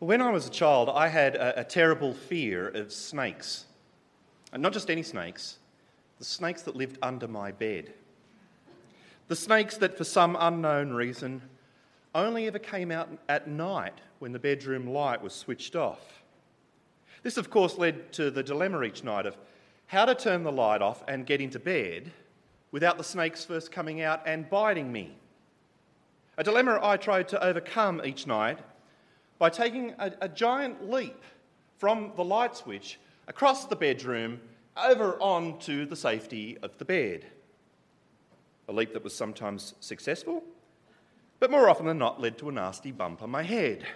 When I was a child, I had a, a terrible fear of snakes. And not just any snakes, the snakes that lived under my bed. The snakes that, for some unknown reason, only ever came out at night when the bedroom light was switched off. This, of course, led to the dilemma each night of how to turn the light off and get into bed without the snakes first coming out and biting me. A dilemma I tried to overcome each night by taking a, a giant leap from the light switch across the bedroom over onto the safety of the bed. A leap that was sometimes successful, but more often than not led to a nasty bump on my head.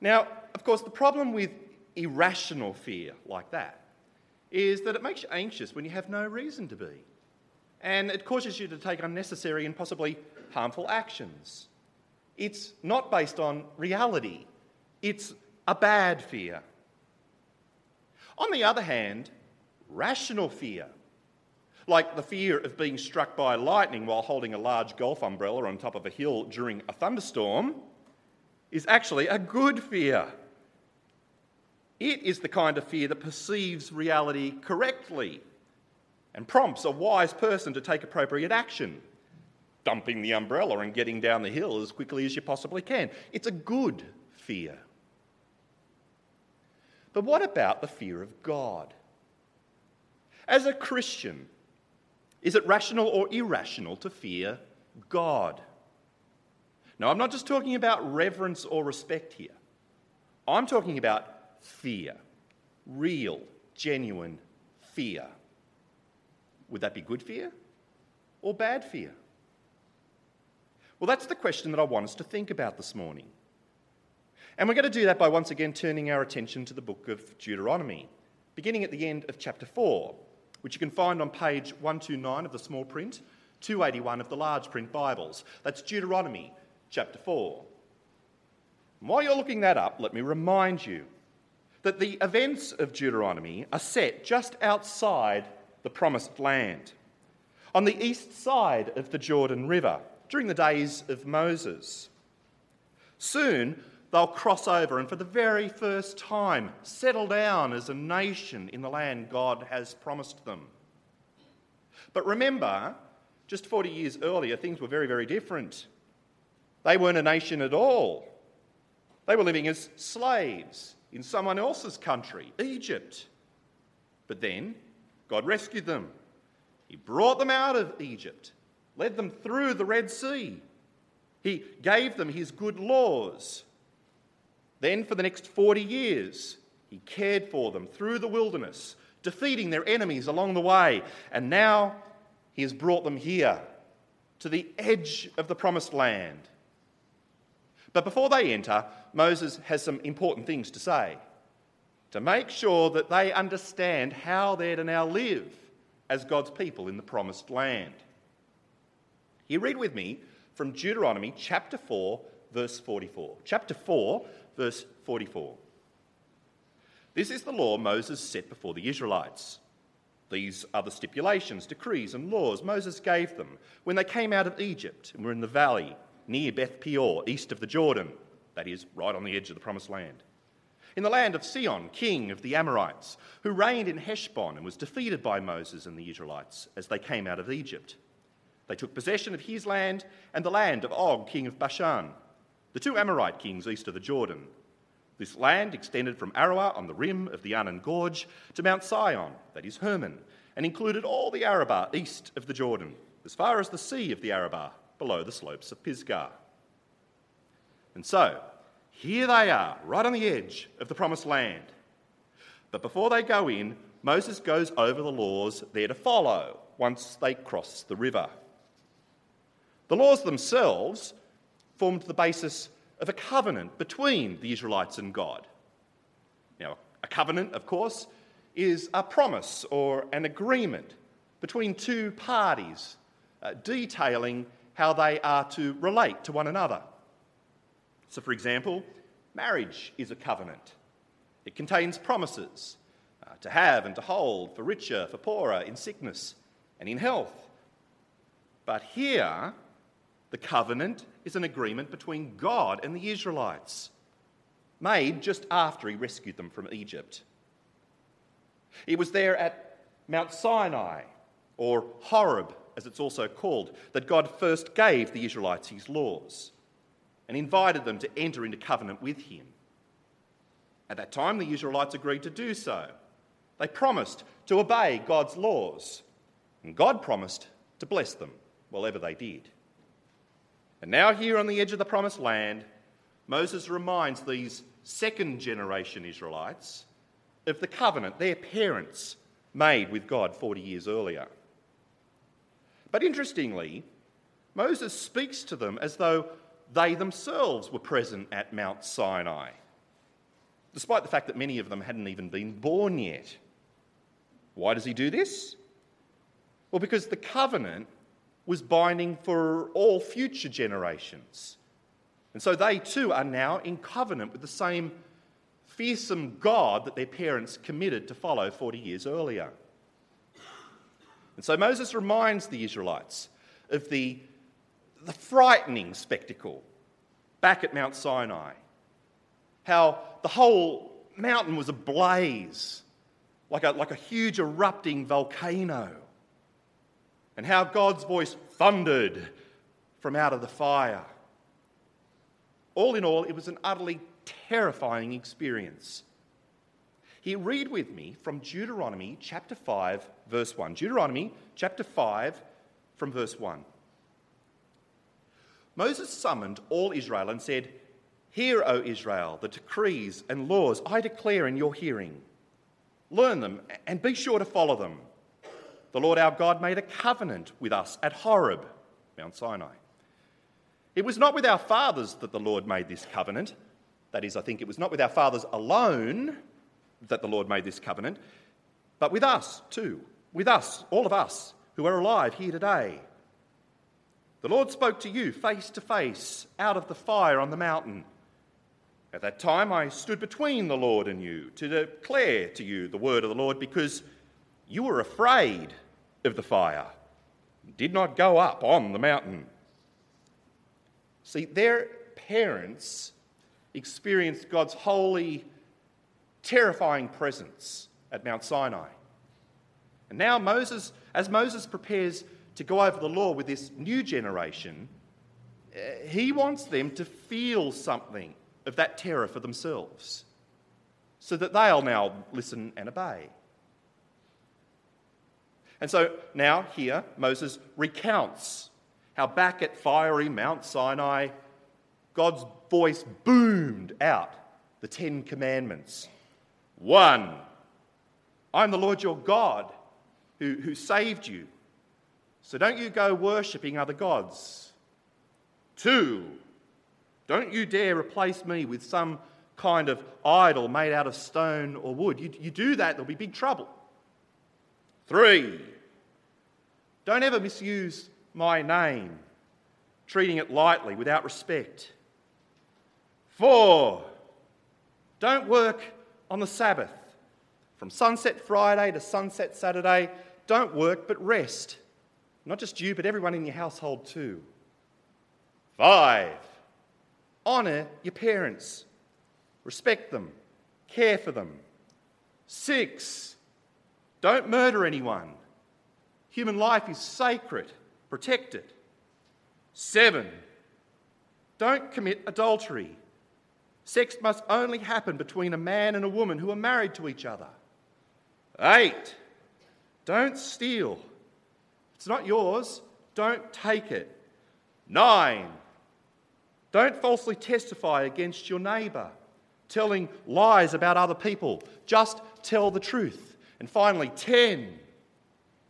Now, of course, the problem with irrational fear like that is that it makes you anxious when you have no reason to be. And it causes you to take unnecessary and possibly harmful actions. It's not based on reality, it's a bad fear. On the other hand, rational fear, like the fear of being struck by lightning while holding a large golf umbrella on top of a hill during a thunderstorm, is actually a good fear. It is the kind of fear that perceives reality correctly and prompts a wise person to take appropriate action dumping the umbrella and getting down the hill as quickly as you possibly can. It's a good fear. But what about the fear of God? As a Christian, is it rational or irrational to fear God? Now, I'm not just talking about reverence or respect here. I'm talking about fear, real, genuine fear. Would that be good fear or bad fear? Well, that's the question that I want us to think about this morning. And we're going to do that by once again turning our attention to the book of Deuteronomy, beginning at the end of chapter 4, which you can find on page 129 of the small print, 281 of the large print Bibles. That's Deuteronomy chapter 4. And while you're looking that up, let me remind you that the events of Deuteronomy are set just outside the promised land, on the east side of the Jordan River during the days of Moses. Soon, they'll cross over and for the very first time settle down as a nation in the land God has promised them. But remember, just 40 years earlier, things were very, very different. They weren't a nation at all. They were living as slaves in someone else's country, Egypt. But then God rescued them. He brought them out of Egypt led them through the Red Sea. He gave them his good laws. Then, for the next 40 years, he cared for them through the wilderness, defeating their enemies along the way. And now he has brought them here to the edge of the promised land. But before they enter, Moses has some important things to say to make sure that they understand how they're to now live as God's people in the promised land. You read with me from Deuteronomy chapter 4, verse 44. Chapter 4, verse 44. This is the law Moses set before the Israelites. These are the stipulations, decrees, and laws Moses gave them when they came out of Egypt and were in the valley near Beth Peor, east of the Jordan, that is, right on the edge of the promised land. In the land of Sihon, king of the Amorites, who reigned in Heshbon and was defeated by Moses and the Israelites as they came out of Egypt. They took possession of his land and the land of Og, king of Bashan, the two Amorite kings east of the Jordan. This land extended from Aroer on the rim of the Arnon Gorge to Mount Sion, that is Hermon, and included all the Arabah east of the Jordan, as far as the sea of the Arabah, below the slopes of Pisgah. And so, here they are, right on the edge of the promised land. But before they go in, Moses goes over the laws they're to follow once they cross the river. The laws themselves formed the basis of a covenant between the Israelites and God. Now, a covenant, of course, is a promise or an agreement between two parties uh, detailing how they are to relate to one another. So, for example, marriage is a covenant. It contains promises uh, to have and to hold for richer, for poorer, in sickness and in health. But here, the covenant is an agreement between God and the Israelites. made just after he rescued them from Egypt. It was there at Mount Sinai, or Horeb, as it's also called, that God first gave the Israelites his laws and invited them to enter into covenant with him. At that time, the Israelites agreed to do so. They promised to obey God's laws, and God promised to bless them, whatever they did. And now, here on the edge of the promised land, Moses reminds these second generation Israelites of the covenant their parents made with God 40 years earlier. But interestingly, Moses speaks to them as though they themselves were present at Mount Sinai, despite the fact that many of them hadn't even been born yet. Why does he do this? Well, because the covenant was binding for all future generations. And so they too are now in covenant with the same fearsome God that their parents committed to follow 40 years earlier. And so Moses reminds the Israelites of the, the frightening spectacle back at Mount Sinai. How the whole mountain was ablaze, like a, like a huge erupting volcano. And how God's voice thundered from out of the fire. All in all, it was an utterly terrifying experience. Here, read with me from Deuteronomy chapter 5, verse 1. Deuteronomy chapter 5, from verse 1. Moses summoned all Israel and said, Hear, O Israel, the decrees and laws I declare in your hearing. Learn them and be sure to follow them. The Lord our God made a covenant with us at Horeb, Mount Sinai. It was not with our fathers that the Lord made this covenant. That is, I think it was not with our fathers alone that the Lord made this covenant, but with us too, with us, all of us who are alive here today. The Lord spoke to you face to face out of the fire on the mountain. At that time, I stood between the Lord and you to declare to you the word of the Lord because you were afraid of the fire, did not go up on the mountain. See, their parents experienced God's holy terrifying presence at Mount Sinai. And now, Moses, as Moses prepares to go over the law with this new generation, eh, he wants them to feel something of that terror for themselves so that they'll now listen and obey. And so now, here, Moses recounts how back at fiery Mount Sinai, God's voice boomed out the Ten Commandments one, I'm the Lord your God who, who saved you. So don't you go worshipping other gods. Two, don't you dare replace me with some kind of idol made out of stone or wood. You, you do that, there'll be big trouble. Three, don't ever misuse my name, treating it lightly without respect. Four, don't work on the Sabbath. From sunset Friday to sunset Saturday, don't work but rest. Not just you, but everyone in your household too. Five, honour your parents, respect them, care for them. Six, don't murder anyone. Human life is sacred, protect it. Seven, don't commit adultery. Sex must only happen between a man and a woman who are married to each other. Eight, don't steal. It's not yours, don't take it. Nine, don't falsely testify against your neighbour, telling lies about other people. Just tell the truth. And finally, 10,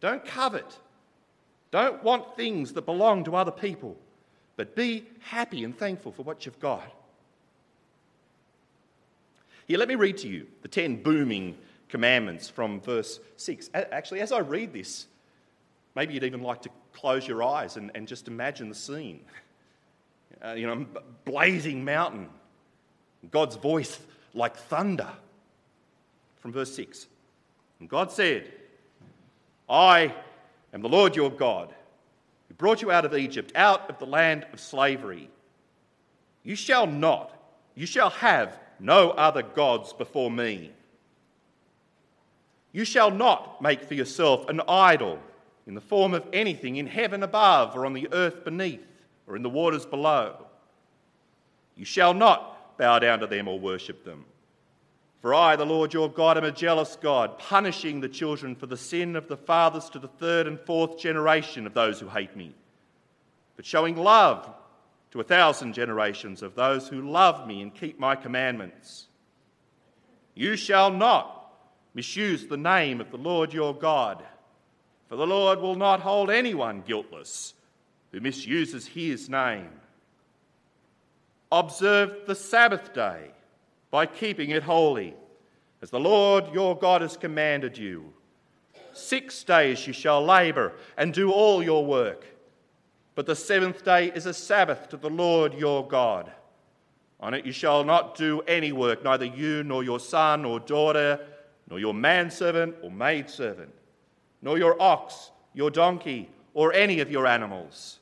don't covet. Don't want things that belong to other people, but be happy and thankful for what you've got. Here, let me read to you the 10 booming commandments from verse 6. Actually, as I read this, maybe you'd even like to close your eyes and, and just imagine the scene. Uh, you know, blazing mountain, God's voice like thunder. From verse 6. And God said, I am the Lord your God, who brought you out of Egypt, out of the land of slavery. You shall not, you shall have no other gods before me. You shall not make for yourself an idol in the form of anything in heaven above, or on the earth beneath, or in the waters below. You shall not bow down to them or worship them. For I, the Lord your God, am a jealous God, punishing the children for the sin of the fathers to the third and fourth generation of those who hate me, but showing love to a thousand generations of those who love me and keep my commandments. You shall not misuse the name of the Lord your God, for the Lord will not hold anyone guiltless who misuses his name. Observe the Sabbath day by keeping it holy, as the Lord your God has commanded you. Six days you shall labour and do all your work, but the seventh day is a Sabbath to the Lord your God. On it you shall not do any work, neither you nor your son or daughter, nor your manservant or maidservant, nor your ox, your donkey, or any of your animals,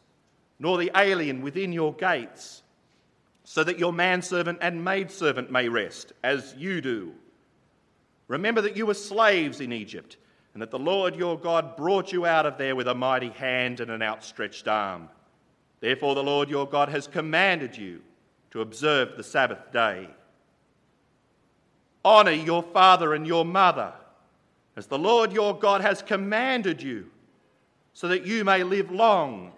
nor the alien within your gates so that your manservant and maidservant may rest, as you do. Remember that you were slaves in Egypt, and that the Lord your God brought you out of there with a mighty hand and an outstretched arm. Therefore, the Lord your God has commanded you to observe the Sabbath day. Honour your father and your mother, as the Lord your God has commanded you, so that you may live long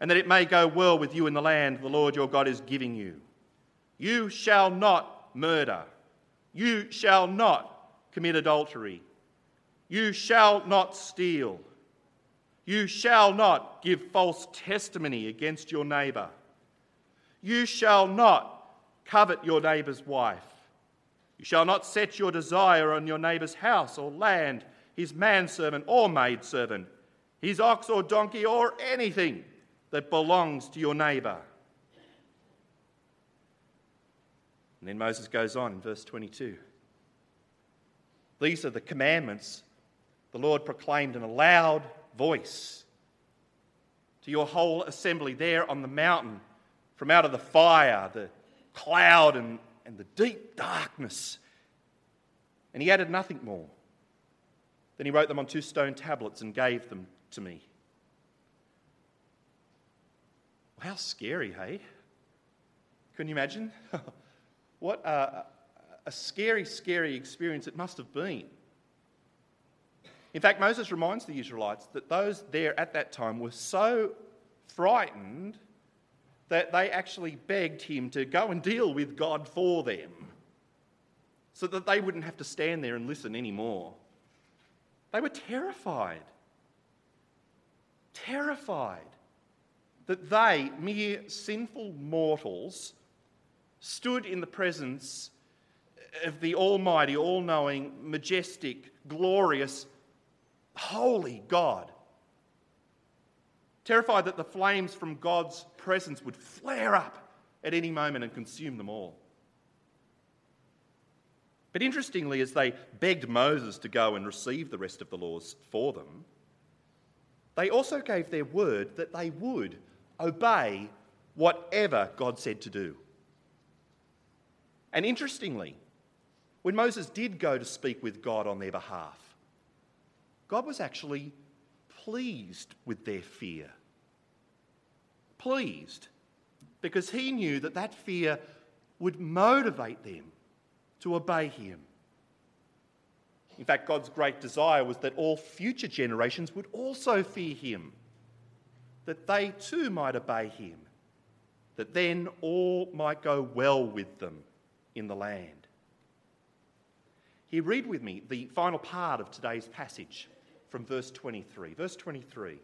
and that it may go well with you in the land the Lord your God is giving you. You shall not murder. You shall not commit adultery. You shall not steal. You shall not give false testimony against your neighbour. You shall not covet your neighbour's wife. You shall not set your desire on your neighbour's house or land, his manservant or maidservant, his ox or donkey or anything that belongs to your neighbour. And then Moses goes on in verse 22. These are the commandments the Lord proclaimed in a loud voice to your whole assembly there on the mountain from out of the fire, the cloud, and, and the deep darkness. And he added nothing more. Then he wrote them on two stone tablets and gave them to me. How scary, hey? Couldn't you imagine? What a, a scary, scary experience it must have been. In fact, Moses reminds the Israelites that those there at that time were so frightened that they actually begged him to go and deal with God for them so that they wouldn't have to stand there and listen anymore. They were terrified. Terrified that they, mere sinful mortals, stood in the presence of the Almighty, all knowing, majestic, glorious, holy God. Terrified that the flames from God's presence would flare up at any moment and consume them all. But interestingly, as they begged Moses to go and receive the rest of the laws for them, they also gave their word that they would obey whatever God said to do. And interestingly, when Moses did go to speak with God on their behalf, God was actually pleased with their fear. Pleased because he knew that that fear would motivate them to obey him. In fact, God's great desire was that all future generations would also fear him, that they too might obey him, that then all might go well with them in the land. Here, read with me the final part of today's passage from verse 23. Verse 23.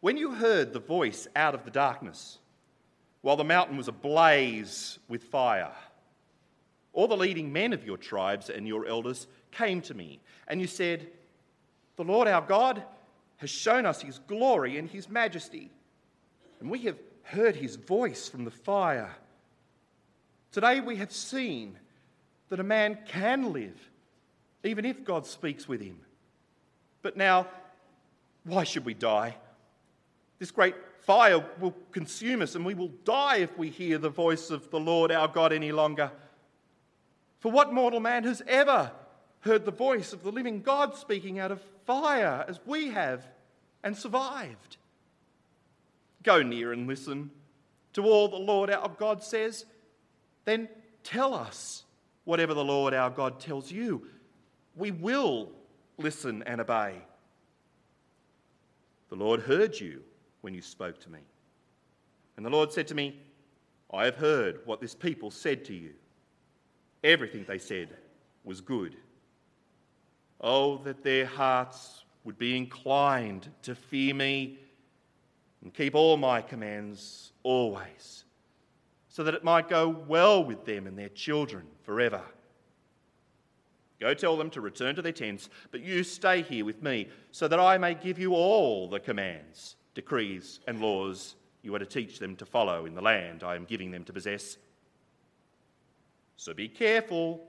When you heard the voice out of the darkness, while the mountain was ablaze with fire, all the leading men of your tribes and your elders came to me, and you said, The Lord our God has shown us his glory and his majesty, and we have heard his voice from the fire. Today we have seen that a man can live even if God speaks with him. But now, why should we die? This great fire will consume us and we will die if we hear the voice of the Lord our God any longer. For what mortal man has ever heard the voice of the living God speaking out of fire as we have and survived? Go near and listen to all the Lord our God says. Then tell us whatever the Lord our God tells you. We will listen and obey. The Lord heard you when you spoke to me. And the Lord said to me, I have heard what this people said to you. Everything they said was good. Oh, that their hearts would be inclined to fear me and keep all my commands always, so that it might go well with them and their children forever. Go tell them to return to their tents, but you stay here with me, so that I may give you all the commands, decrees, and laws you are to teach them to follow in the land I am giving them to possess. So be careful,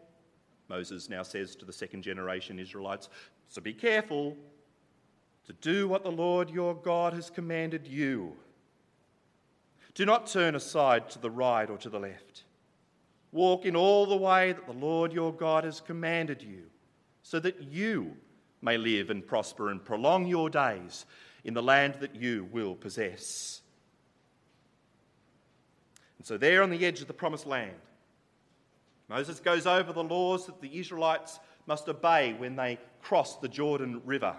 Moses now says to the second generation Israelites. So be careful to do what the Lord your God has commanded you. Do not turn aside to the right or to the left Walk in all the way that the Lord your God has commanded you, so that you may live and prosper and prolong your days in the land that you will possess. And so, there on the edge of the promised land, Moses goes over the laws that the Israelites must obey when they cross the Jordan River,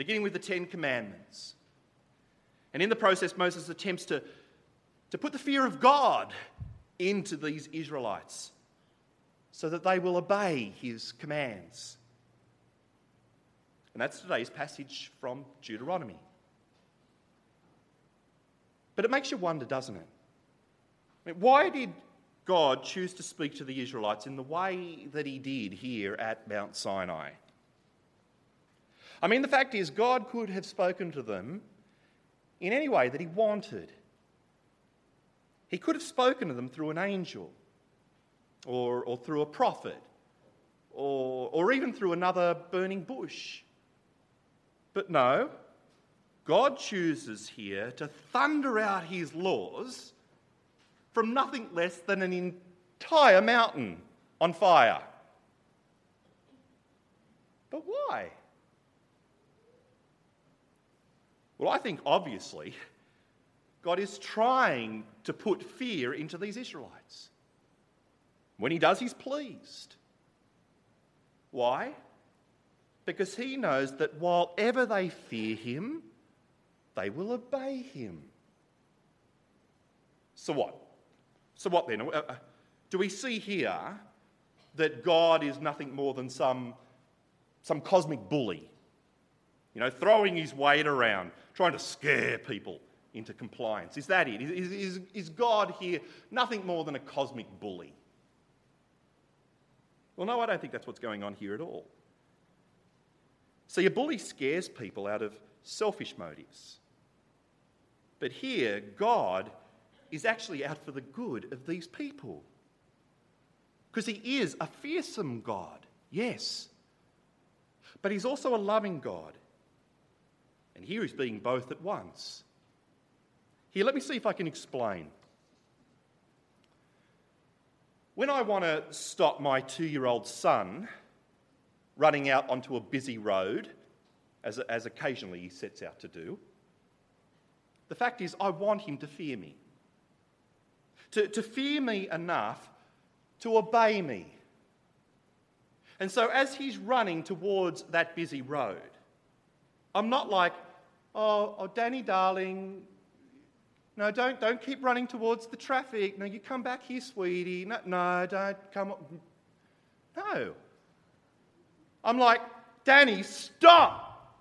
beginning with the Ten Commandments. And in the process, Moses attempts to, to put the fear of God into these Israelites so that they will obey his commands. And that's today's passage from Deuteronomy. But it makes you wonder, doesn't it? I mean, why did God choose to speak to the Israelites in the way that he did here at Mount Sinai? I mean, the fact is, God could have spoken to them in any way that he wanted. He could have spoken to them through an angel or, or through a prophet or, or even through another burning bush. But no, God chooses here to thunder out his laws from nothing less than an entire mountain on fire. But why? Well, I think obviously God is trying to put fear into these Israelites. When he does, he's pleased. Why? Because he knows that while ever they fear him, they will obey him. So what? So what then? Uh, uh, do we see here that God is nothing more than some, some cosmic bully? You know, throwing his weight around, trying to scare people into compliance. Is that it? Is, is, is God here nothing more than a cosmic bully? Well, no, I don't think that's what's going on here at all. See, a bully scares people out of selfish motives. But here, God is actually out for the good of these people. Because He is a fearsome God, yes. But He's also a loving God. And here He's being both at once. Here, let me see if I can explain. When I want to stop my two year old son running out onto a busy road, as, as occasionally he sets out to do, the fact is, I want him to fear me. To, to fear me enough to obey me. And so, as he's running towards that busy road, I'm not like, oh, oh Danny, darling, no, don't, don't keep running towards the traffic. No, you come back here, sweetie. No, no don't come. Up. No. I'm like, Danny, stop.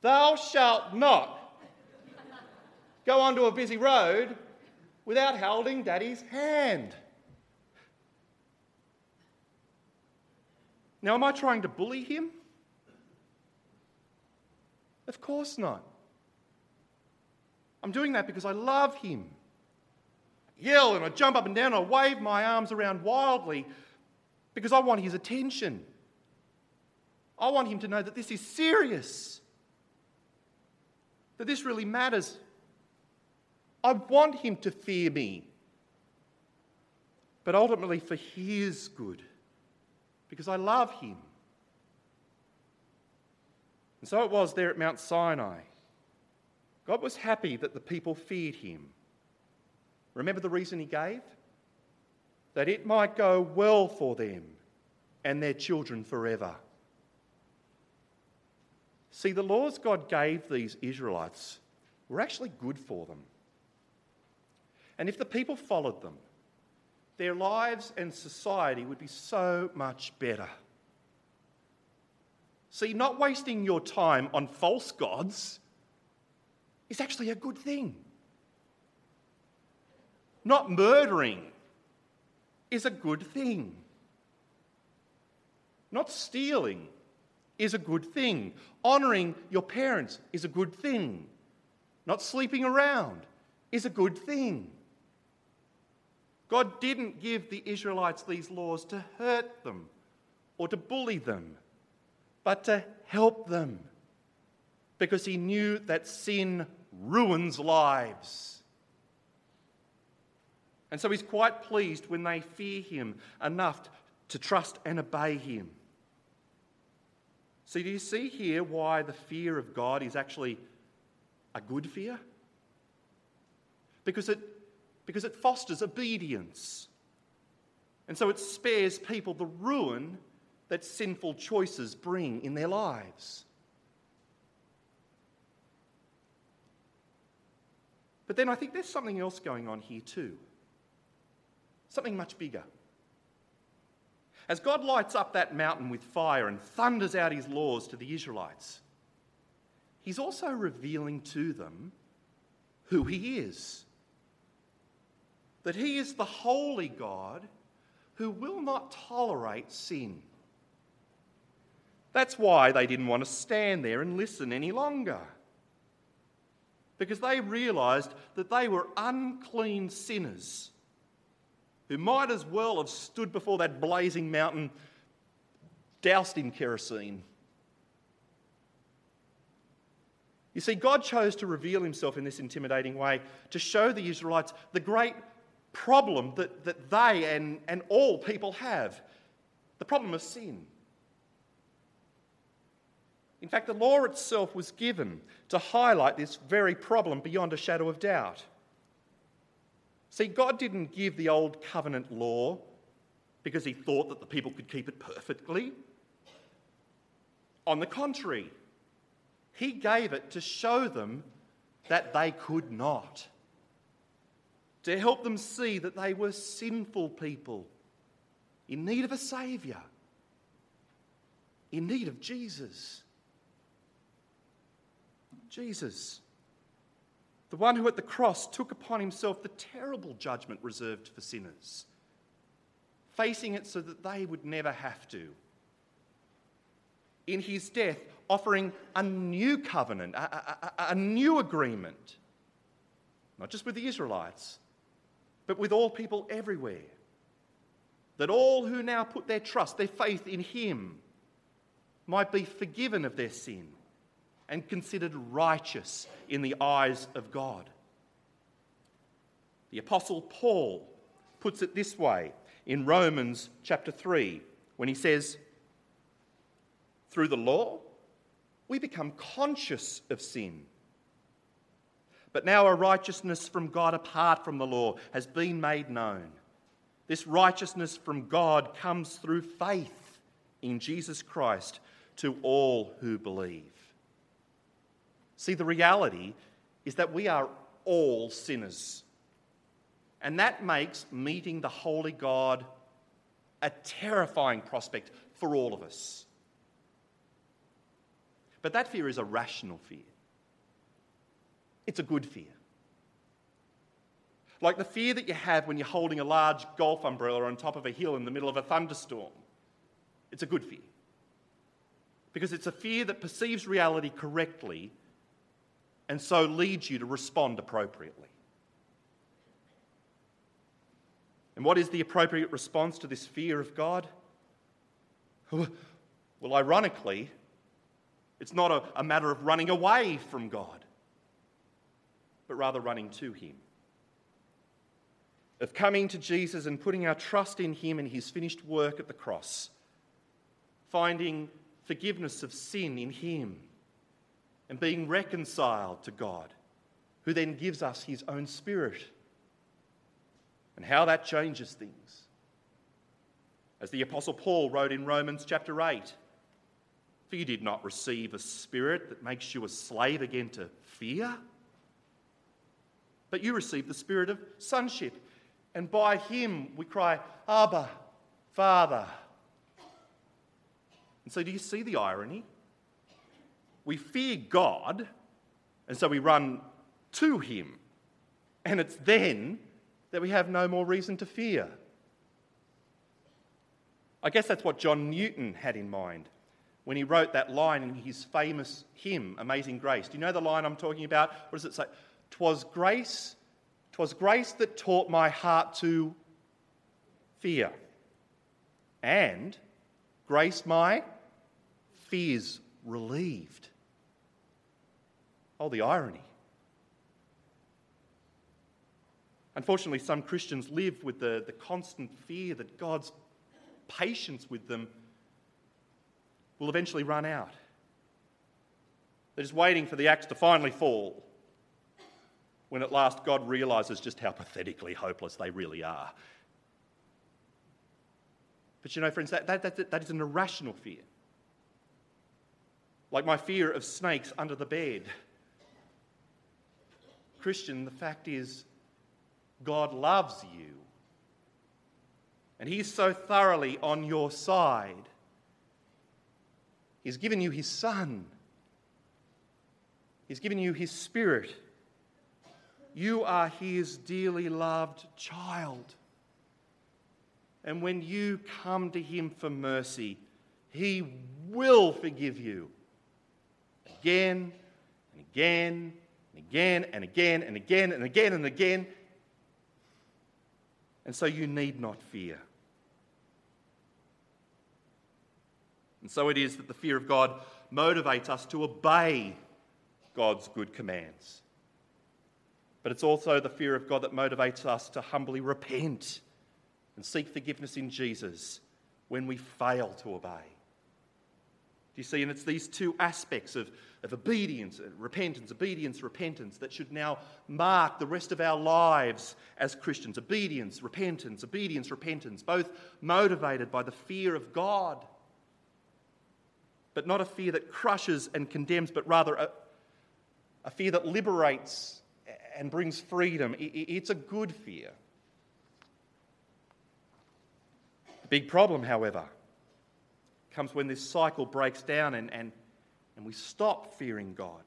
Thou shalt not go onto a busy road without holding daddy's hand. Now, am I trying to bully him? Of course not. I'm doing that because I love him. I yell and I jump up and down, and I wave my arms around wildly because I want his attention. I want him to know that this is serious. that this really matters. I want him to fear me, but ultimately for his good, because I love him. And so it was there at Mount Sinai. God was happy that the people feared him. Remember the reason he gave? That it might go well for them and their children forever. See, the laws God gave these Israelites were actually good for them. And if the people followed them, their lives and society would be so much better. See, not wasting your time on false gods is actually a good thing. Not murdering is a good thing. Not stealing is a good thing. Honouring your parents is a good thing. Not sleeping around is a good thing. God didn't give the Israelites these laws to hurt them or to bully them, but to help them because He knew that sin ruins lives. And so He's quite pleased when they fear Him enough to trust and obey Him. So, do you see here why the fear of God is actually a good fear? Because it because it fosters obedience. And so it spares people the ruin that sinful choices bring in their lives. But then I think there's something else going on here too. Something much bigger. As God lights up that mountain with fire and thunders out his laws to the Israelites, he's also revealing to them who he is that He is the holy God who will not tolerate sin. That's why they didn't want to stand there and listen any longer. Because they realised that they were unclean sinners who might as well have stood before that blazing mountain doused in kerosene. You see, God chose to reveal himself in this intimidating way to show the Israelites the great problem that, that they and, and all people have the problem of sin. In fact, the law itself was given to highlight this very problem beyond a shadow of doubt. See, God didn't give the old covenant law because he thought that the people could keep it perfectly. On the contrary, he gave it to show them that they could not to help them see that they were sinful people in need of a Saviour, in need of Jesus. Jesus, the one who at the cross took upon himself the terrible judgment reserved for sinners, facing it so that they would never have to. In his death, offering a new covenant, a, a, a, new agreement, not just with the Israelites, but with all people everywhere. That all who now put their trust, their faith in Him, might be forgiven of their sin and considered righteous in the eyes of God. The Apostle Paul puts it this way in Romans chapter 3 when he says, Through the law, we become conscious of sin. But now a righteousness from God apart from the law has been made known. This righteousness from God comes through faith in Jesus Christ to all who believe. See, the reality is that we are all sinners. And that makes meeting the holy God a terrifying prospect for all of us. But that fear is a rational fear. It's a good fear. Like the fear that you have when you're holding a large golf umbrella on top of a hill in the middle of a thunderstorm. It's a good fear. Because it's a fear that perceives reality correctly and so leads you to respond appropriately. And what is the appropriate response to this fear of God? Well, ironically, it's not a, a matter of running away from God but rather running to Him. Of coming to Jesus and putting our trust in Him and His finished work at the cross, finding forgiveness of sin in Him, and being reconciled to God, who then gives us His own Spirit, and how that changes things. As the Apostle Paul wrote in Romans chapter 8 For you did not receive a spirit that makes you a slave again to fear, but you received the spirit of sonship. And by him we cry, Abba, Father. And so, do you see the irony? We fear God, and so we run to him. And it's then that we have no more reason to fear. I guess that's what John Newton had in mind when he wrote that line in his famous hymn, Amazing Grace. Do you know the line I'm talking about? What does it say? Twas grace, twas grace that taught my heart to fear, and grace my fears relieved. Oh, the irony. Unfortunately, some Christians live with the, the constant fear that God's patience with them will eventually run out. They're just waiting for the axe to finally fall when at last God realizes just how pathetically hopeless they really are. But you know, friends, that, that, that, that is an irrational fear. Like my fear of snakes under the bed. Christian, the fact is, God loves you and He's so thoroughly on your side. He's given you His Son, He's given you His Spirit. You are His dearly loved child. And when you come to Him for mercy, He will forgive you again and again and again and again and again and again and again. And so you need not fear. And so it is that the fear of God motivates us to obey God's good commands. But it's also the fear of God that motivates us to humbly repent and seek forgiveness in Jesus when we fail to obey. Do you see? And it's these two aspects of, of obedience, uh, repentance, obedience, repentance that should now mark the rest of our lives as Christians. Obedience, repentance, obedience, repentance, both motivated by the fear of God but not a fear that crushes and condemns, but rather a, a fear that liberates and brings freedom. It's a good fear. The big problem, however, comes when this cycle breaks down and, and, and we stop fearing God.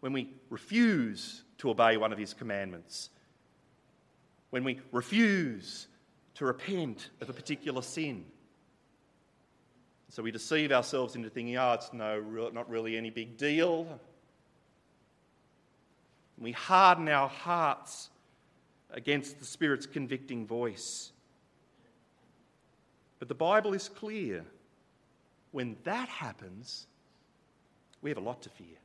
When we refuse to obey one of His commandments. When we refuse to repent of a particular sin so we deceive ourselves into thinking, oh, it's no, not really any big deal. We harden our hearts against the Spirit's convicting voice. But the Bible is clear. When that happens, we have a lot to fear.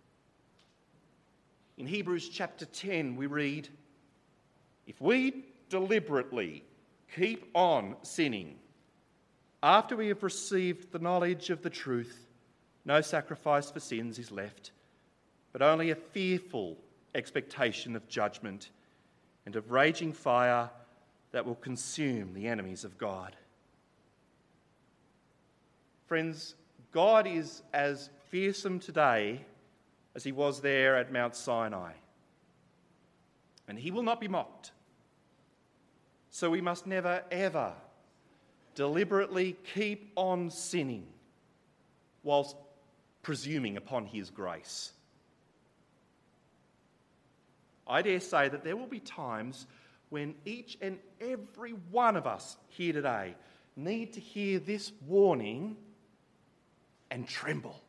In Hebrews chapter 10, we read, If we deliberately keep on sinning, after we have received the knowledge of the truth, no sacrifice for sins is left, but only a fearful expectation of judgment and of raging fire that will consume the enemies of God. Friends, God is as fearsome today as he was there at Mount Sinai. And he will not be mocked. So we must never, ever deliberately keep on sinning whilst presuming upon his grace. I dare say that there will be times when each and every one of us here today need to hear this warning and tremble.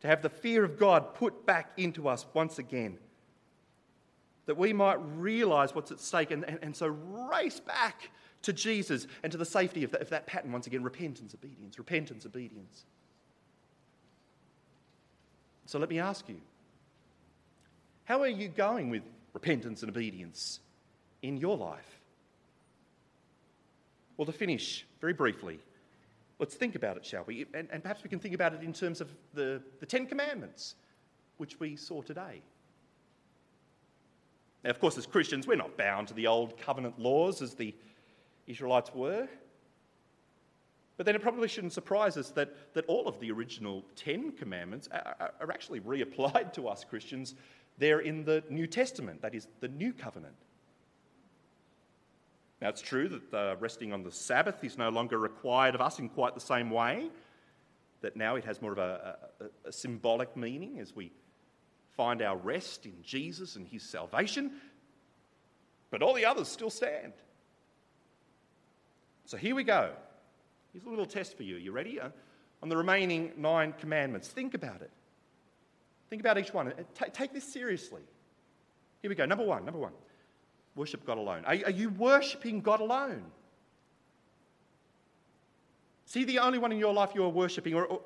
To have the fear of God put back into us once again that we might realize what's at stake and, and, and so race back to Jesus and to the safety of that, of that pattern once again repentance, obedience, repentance, obedience. So let me ask you how are you going with repentance and obedience in your life? Well, to finish very briefly, let's think about it, shall we? And, and perhaps we can think about it in terms of the, the Ten Commandments, which we saw today. Now, of course, as Christians, we're not bound to the old covenant laws as the Israelites were. But then it probably shouldn't surprise us that, that all of the original Ten Commandments are, are actually reapplied to us Christians there in the New Testament, that is, the New Covenant. Now, it's true that uh, resting on the Sabbath is no longer required of us in quite the same way, that now it has more of a, a, a symbolic meaning as we find our rest in Jesus and his salvation, but all the others still stand. So here we go. Here's a little test for you. You ready? Uh, on the remaining nine commandments, think about it. Think about each one. Take this seriously. Here we go. Number one. Number one. Worship God alone. Are, are you worshipping God alone? See the only one in your life you are worshipping, or, or,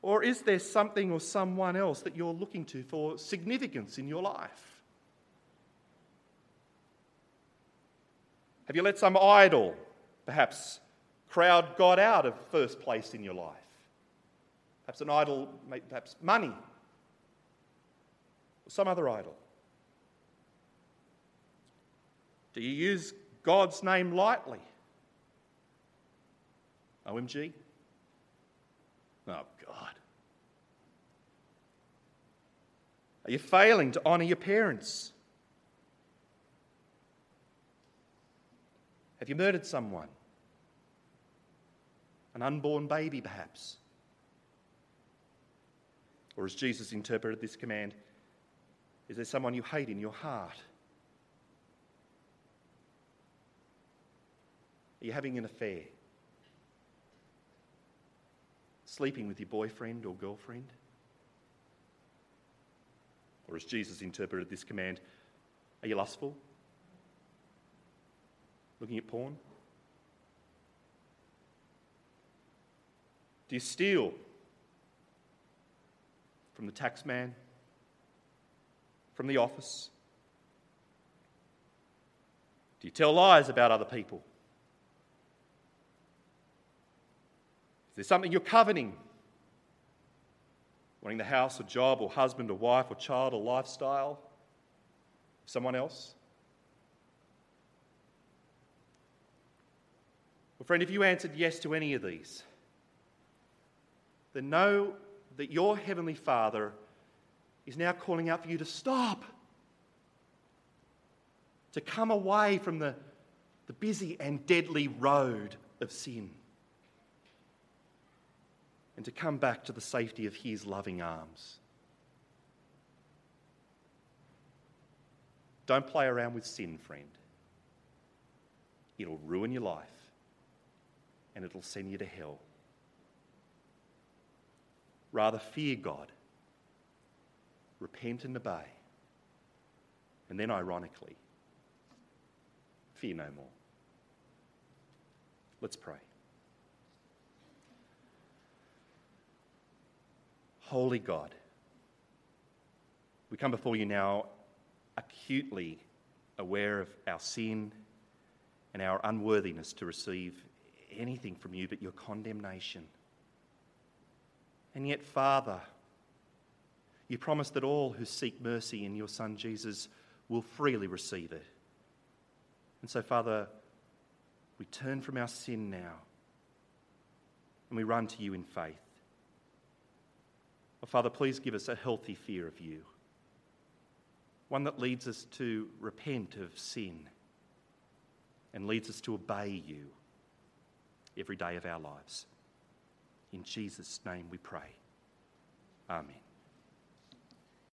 or is there something or someone else that you're looking to for significance in your life? Have you let some idol, perhaps, crowd God out of first place in your life? Perhaps an idol, perhaps money, or some other idol. Do you use God's name lightly? OMG? Oh, God. Are you failing to honour your parents? Have you murdered someone? An unborn baby, perhaps? Or as Jesus interpreted this command, is there someone you hate in your heart? Are you having an affair? Sleeping with your boyfriend or girlfriend? Or as Jesus interpreted this command, are you lustful? Looking at porn? Do you steal from the taxman? From the office? Do you tell lies about other people? There something you're coveting? Wanting the house or job or husband or wife or child or lifestyle? Someone else? Well, friend, if you answered yes to any of these, then know that your Heavenly Father is now calling out for you to stop, to come away from the, the busy and deadly road of sin and to come back to the safety of His loving arms. Don't play around with sin, friend. It'll ruin your life and it'll send you to hell. Rather, fear God, repent and obey, and then, ironically, fear no more. Let's pray. Holy God, we come before you now acutely aware of our sin and our unworthiness to receive anything from you but your condemnation. And yet, Father, you promise that all who seek mercy in your Son Jesus will freely receive it. And so, Father, we turn from our sin now and we run to you in faith. Father, please give us a healthy fear of you, one that leads us to repent of sin and leads us to obey you every day of our lives. In Jesus' name we pray. Amen.